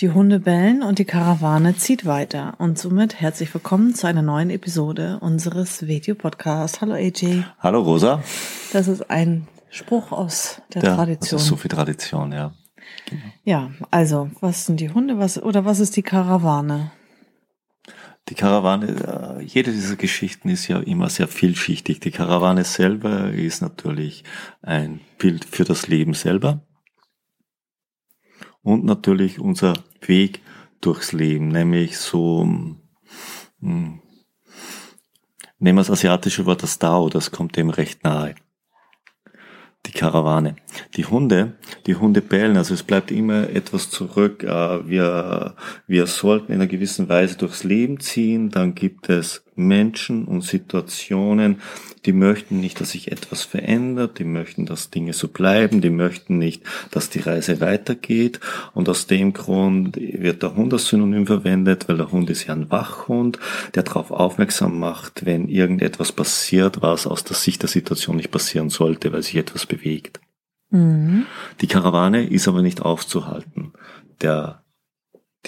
Die Hunde bellen und die Karawane zieht weiter. Und somit herzlich willkommen zu einer neuen Episode unseres Video-Podcasts. Hallo AJ. Hallo Rosa. Das ist ein Spruch aus der ja, Tradition. Das ist so viel Tradition, ja. Genau. Ja, also, was sind die Hunde, was, oder was ist die Karawane? Die Karawane, äh, jede dieser Geschichten ist ja immer sehr vielschichtig. Die Karawane selber ist natürlich ein Bild für das Leben selber und natürlich unser Weg durchs Leben, nämlich so, hm, nehmen wir das asiatische Wort das Dao, das kommt dem recht nahe. Die Karawane. Die Hunde, die Hunde bellen, also es bleibt immer etwas zurück. Äh, wir, wir sollten in einer gewissen Weise durchs Leben ziehen, dann gibt es Menschen und Situationen, die möchten nicht, dass sich etwas verändert, die möchten, dass Dinge so bleiben, die möchten nicht, dass die Reise weitergeht. Und aus dem Grund wird der Hund als Synonym verwendet, weil der Hund ist ja ein Wachhund, der darauf aufmerksam macht, wenn irgendetwas passiert, was aus der Sicht der Situation nicht passieren sollte, weil sich etwas bewegt. Mhm. Die Karawane ist aber nicht aufzuhalten. Der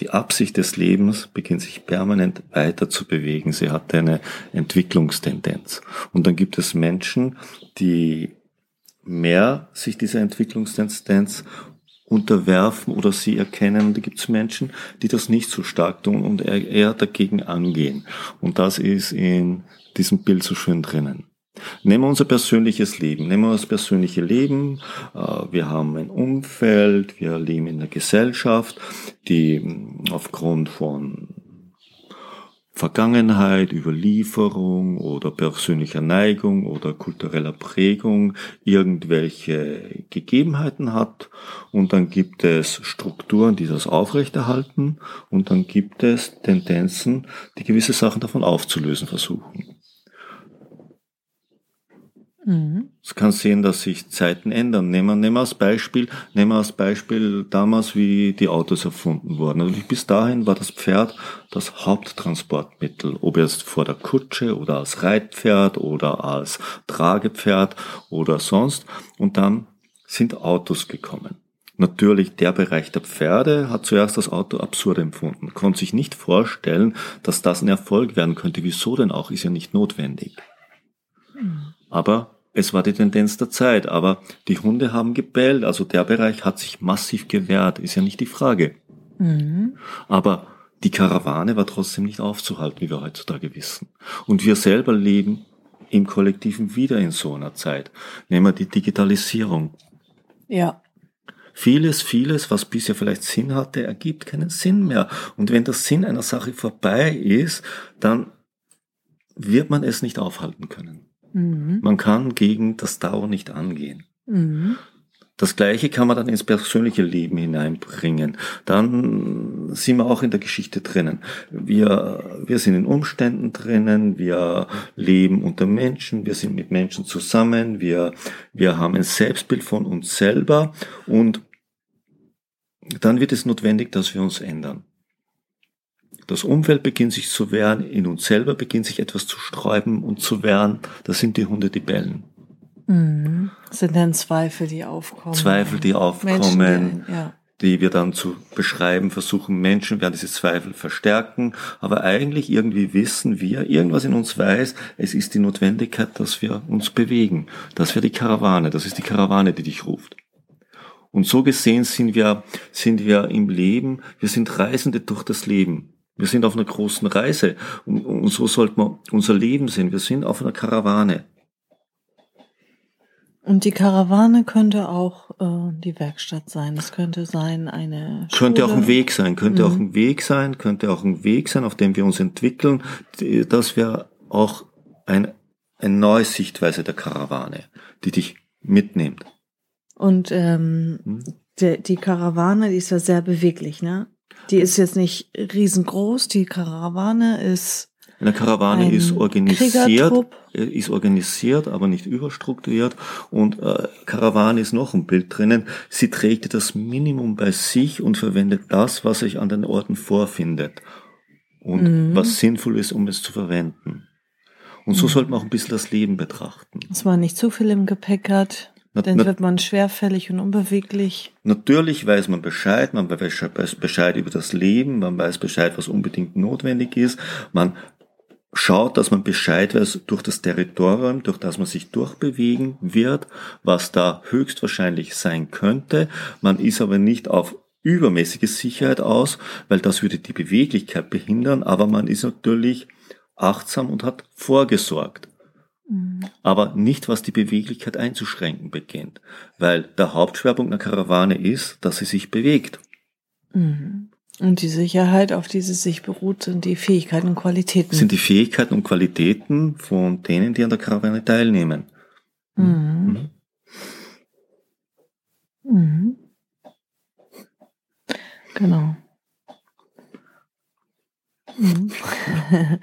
die Absicht des Lebens beginnt sich permanent weiter zu bewegen. Sie hat eine Entwicklungstendenz. Und dann gibt es Menschen, die mehr sich dieser Entwicklungstendenz unterwerfen oder sie erkennen. Und da gibt es Menschen, die das nicht so stark tun und eher dagegen angehen. Und das ist in diesem Bild so schön drinnen. Nehmen wir unser persönliches Leben. Nehmen wir das persönliche Leben. Äh, wir haben ein Umfeld, wir leben in einer Gesellschaft, die hm, aufgrund von Vergangenheit, Überlieferung oder persönlicher Neigung oder kultureller Prägung irgendwelche Gegebenheiten hat und dann gibt es Strukturen, die das aufrechterhalten und dann gibt es Tendenzen, die gewisse Sachen davon aufzulösen versuchen. Mhm. Es kann sehen, dass sich Zeiten ändern. Nehmen wir, nehmen wir als Beispiel, nehmen wir als Beispiel damals, wie die Autos erfunden wurden. Also bis dahin war das Pferd das Haupttransportmittel, ob jetzt vor der Kutsche oder als Reitpferd oder als Tragepferd oder sonst. Und dann sind Autos gekommen. Natürlich, der Bereich der Pferde hat zuerst das Auto absurd empfunden, konnte sich nicht vorstellen, dass das ein Erfolg werden könnte. Wieso denn auch? Ist ja nicht notwendig. Mhm. Aber es war die Tendenz der Zeit. Aber die Hunde haben gebellt. Also der Bereich hat sich massiv gewehrt. Ist ja nicht die Frage. Mhm. Aber die Karawane war trotzdem nicht aufzuhalten, wie wir heutzutage wissen. Und wir selber leben im Kollektiven wieder in so einer Zeit. Nehmen wir die Digitalisierung. Ja. Vieles, vieles, was bisher vielleicht Sinn hatte, ergibt keinen Sinn mehr. Und wenn der Sinn einer Sache vorbei ist, dann wird man es nicht aufhalten können. Mhm. Man kann gegen das Dauer nicht angehen. Mhm. Das Gleiche kann man dann ins persönliche Leben hineinbringen. Dann sind wir auch in der Geschichte drinnen. Wir, wir sind in Umständen drinnen, wir leben unter Menschen, wir sind mit Menschen zusammen, wir, wir haben ein Selbstbild von uns selber und dann wird es notwendig, dass wir uns ändern. Das Umfeld beginnt sich zu wehren, in uns selber beginnt sich etwas zu sträuben und zu wehren. Das sind die Hunde, die bellen. Mhm. Das sind dann Zweifel, die aufkommen. Zweifel, die aufkommen, Menschen, ja. die wir dann zu beschreiben versuchen. Menschen werden diese Zweifel verstärken, aber eigentlich irgendwie wissen wir, irgendwas in uns weiß, es ist die Notwendigkeit, dass wir uns bewegen. Das wäre die Karawane, das ist die Karawane, die dich ruft. Und so gesehen sind wir, sind wir im Leben, wir sind Reisende durch das Leben. Wir sind auf einer großen Reise und, und so sollte man unser Leben sehen. Wir sind auf einer Karawane. Und die Karawane könnte auch äh, die Werkstatt sein. Es könnte sein eine Schule. Könnte auch ein Weg sein. Könnte mhm. auch ein Weg sein. Könnte auch ein Weg sein, auf dem wir uns entwickeln. Das wäre auch ein, eine neue Sichtweise der Karawane, die dich mitnimmt. Und ähm, hm? die, die Karawane, die ist ja sehr beweglich, ne? Die ist jetzt nicht riesengroß, die Karawane ist Eine Karawane Ein ist organisiert, äh, ist organisiert, aber nicht überstrukturiert. Und äh, Karawane ist noch ein Bild drinnen. Sie trägt das Minimum bei sich und verwendet das, was sich an den Orten vorfindet. Und Mhm. was sinnvoll ist, um es zu verwenden. Und so sollte man auch ein bisschen das Leben betrachten. Dass man nicht zu viel im Gepäck hat, Na- dann na- wird man schwerfällig und unbeweglich. Natürlich weiß man Bescheid, man weiß Bescheid über das Leben, man weiß Bescheid, was unbedingt notwendig ist, man schaut, dass man Bescheid weiß durch das Territorium, durch das man sich durchbewegen wird, was da höchstwahrscheinlich sein könnte. Man ist aber nicht auf übermäßige Sicherheit aus, weil das würde die Beweglichkeit behindern, aber man ist natürlich achtsam und hat vorgesorgt aber nicht was die Beweglichkeit einzuschränken beginnt, weil der Hauptschwerpunkt einer Karawane ist, dass sie sich bewegt. Mhm. Und die Sicherheit, auf die sie sich beruht, sind die Fähigkeiten und Qualitäten. sind die Fähigkeiten und Qualitäten von denen, die an der Karawane teilnehmen. mhm. Mhm. Genau. Mhm.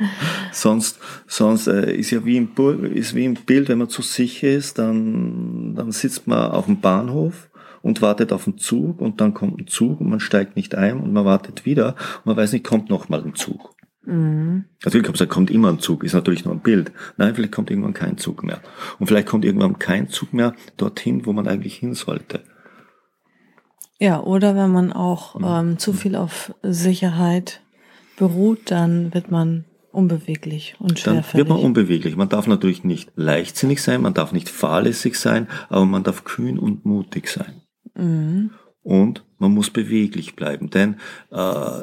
Sonst, sonst äh, ist ja wie im, ist wie im Bild, wenn man zu sicher ist, dann, dann sitzt man auf dem Bahnhof und wartet auf den Zug und dann kommt ein Zug und man steigt nicht ein und man wartet wieder und man weiß nicht, kommt noch mal ein Zug. Mhm. Man sagen, kommt immer ein Zug, ist natürlich nur ein Bild. Nein, vielleicht kommt irgendwann kein Zug mehr. Und vielleicht kommt irgendwann kein Zug mehr dorthin, wo man eigentlich hin sollte. Ja, oder wenn man auch ähm, zu viel auf Sicherheit beruht, dann wird man unbeweglich und Dann schwerfällig. wird man unbeweglich. Man darf natürlich nicht leichtsinnig sein, man darf nicht fahrlässig sein, aber man darf kühn und mutig sein. mhm. Und man muss beweglich bleiben, denn äh,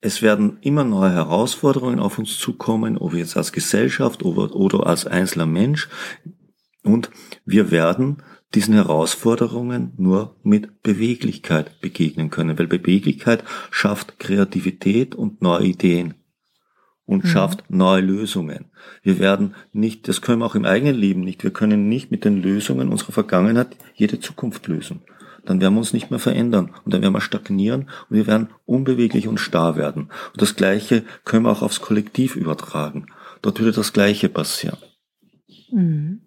es werden immer neue Herausforderungen auf uns zukommen, ob jetzt als Gesellschaft oder, oder als einzelner Mensch. Und wir werden diesen Herausforderungen nur mit Beweglichkeit begegnen können, weil Beweglichkeit schafft Kreativität und neue Ideen und Mhm. schafft neue Lösungen. Wir werden nicht, das können wir auch im eigenen Leben nicht, wir können nicht mit den Lösungen unserer Vergangenheit jede Zukunft lösen. Dann werden wir uns nicht mehr verändern und dann werden wir stagnieren und wir werden unbeweglich und starr werden. Und das Gleiche können wir auch aufs Kollektiv übertragen. Dort würde das Gleiche passieren. Mhm.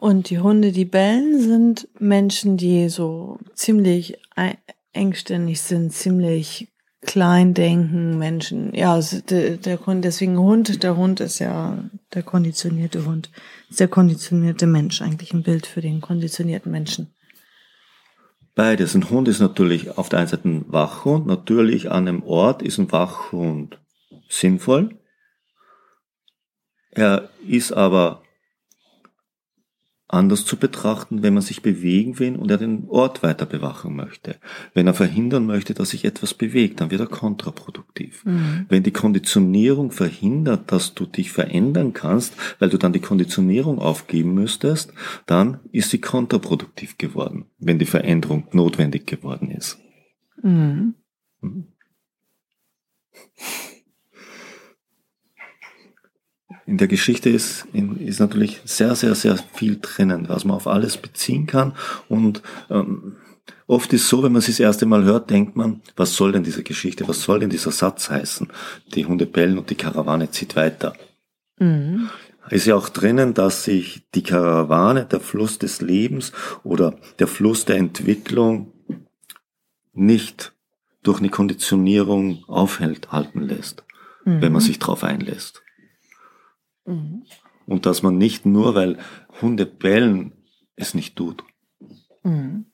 Und die Hunde, die bellen, sind Menschen, die so ziemlich engständig sind, ziemlich klein denken, Menschen. Ja, es- der, Grund, deswegen Hund, der Hund ist ja der konditionierte Hund, ist der konditionierte Mensch, eigentlich ein Bild für den konditionierten Menschen. Beides. Ein Hund ist natürlich auf der einen Seite ein Wachhund. Natürlich an einem Ort ist ein Wachhund sinnvoll. Er ist aber anders zu betrachten, wenn man sich bewegen will und er den Ort weiter bewachen möchte. Wenn er verhindern möchte, dass sich etwas bewegt, dann wird er kontraproduktiv. Wenn die Konditionierung verhindert, dass du dich verändern kannst, weil du dann die Konditionierung aufgeben müsstest, dann ist sie kontraproduktiv geworden, wenn die Veränderung notwendig geworden ist. Mhm. In der Geschichte ist, ist natürlich sehr, sehr, sehr viel drinnen, was man auf alles beziehen kann. Und ähm, oft ist so, wenn man es das erste Mal hört, denkt man, was soll denn diese Geschichte, was soll denn dieser Satz heißen? Die Hunde bellen und die Karawane zieht weiter. Mhm. ist ja auch drinnen, dass sich die Karawane, der Fluss des Lebens oder der Fluss der Entwicklung nicht durch eine Konditionierung aufhält, halten lässt, wenn man sich darauf einlässt. Mhm. Und dass man nicht nur, weil Hunde bellen, es nicht tut, Mhm.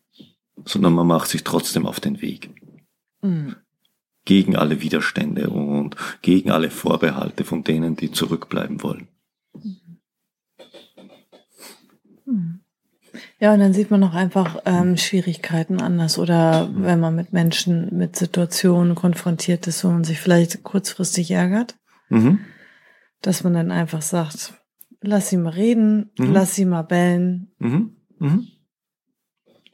sondern man macht sich trotzdem auf den Weg. Mhm. Gegen alle Widerstände und gegen alle Vorbehalte von denen, die zurückbleiben wollen. Ja, und dann sieht man auch einfach ähm, Schwierigkeiten anders oder wenn man mit Menschen, mit Situationen konfrontiert ist, wo man sich vielleicht kurzfristig ärgert, Mhm. Dass man dann einfach sagt, lass sie mal reden, Mhm. lass sie mal bellen. Mhm. Mhm.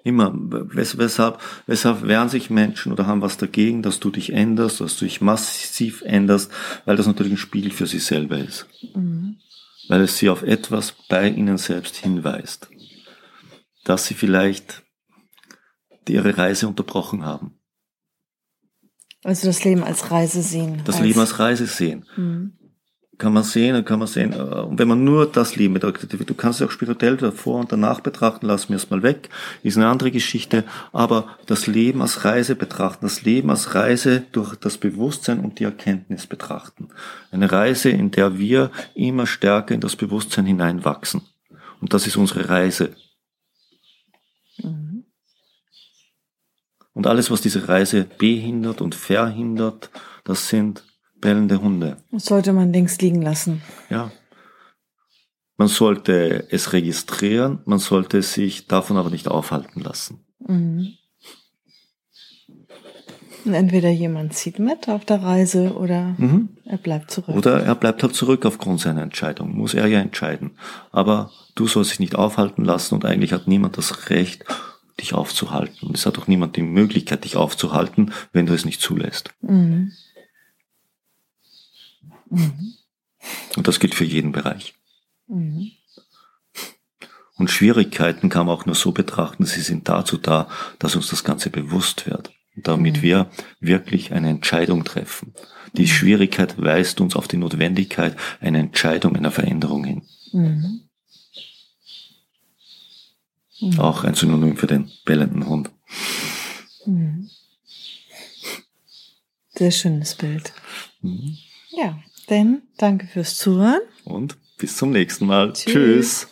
Immer. Wes weshalb, weshalb wehren sich Menschen oder haben was dagegen, dass du dich änderst, dass du dich massiv änderst, weil das natürlich ein Spiegel für sie selber ist. Mhm. Weil es sie auf etwas bei ihnen selbst hinweist. Dass sie vielleicht ihre Reise unterbrochen haben. Also das Leben als Reise sehen. Das als Leben als Reise sehen. Mhm. Kann man sehen, kann man sehen. Äh, und wenn man nur das Leben betrachtet, du kannst es auch spirituell davor und danach betrachten, lass mir erstmal weg, ist eine andere Geschichte. Aber das Leben als Reise betrachten, das Leben als Reise durch das Bewusstsein und die Erkenntnis betrachten. Eine Reise, in der wir immer stärker in das Bewusstsein hineinwachsen. Und das ist unsere Reise. Mhm. Und alles, was diese Reise behindert und verhindert, das sind bellende Hunde. Das sollte man links liegen lassen. Ja. Man sollte es registrieren, man sollte sich davon aber nicht aufhalten lassen. Mhm. Und entweder jemand zieht mit auf der Reise oder mhm. er bleibt zurück. Oder er bleibt halt zurück aufgrund seiner Entscheidung. Muss er ja entscheiden. Aber du sollst dich nicht aufhalten lassen und eigentlich hat niemand das Recht, dich aufzuhalten. Und es hat auch niemand die Möglichkeit, dich aufzuhalten, wenn du es nicht zulässt. Mhm. Mhm. Und das gilt für jeden Bereich. Mhm. Und Schwierigkeiten kann man auch nur so betrachten, sie sind dazu da, dass uns das Ganze bewusst wird. Damit mhm. wir wirklich eine Entscheidung treffen. Die mhm. Schwierigkeit weist uns auf die Notwendigkeit einer Entscheidung, einer Veränderung hin. Mhm. Mhm. Auch ein Synonym für den bellenden Hund. Sehr schönes Bild. Ja. Denn danke fürs Zuhören. Und bis zum nächsten Mal. Tschüss. Tschüss.